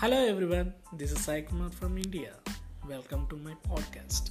Hello everyone, this is Sai Kumar from India. Welcome to my podcast.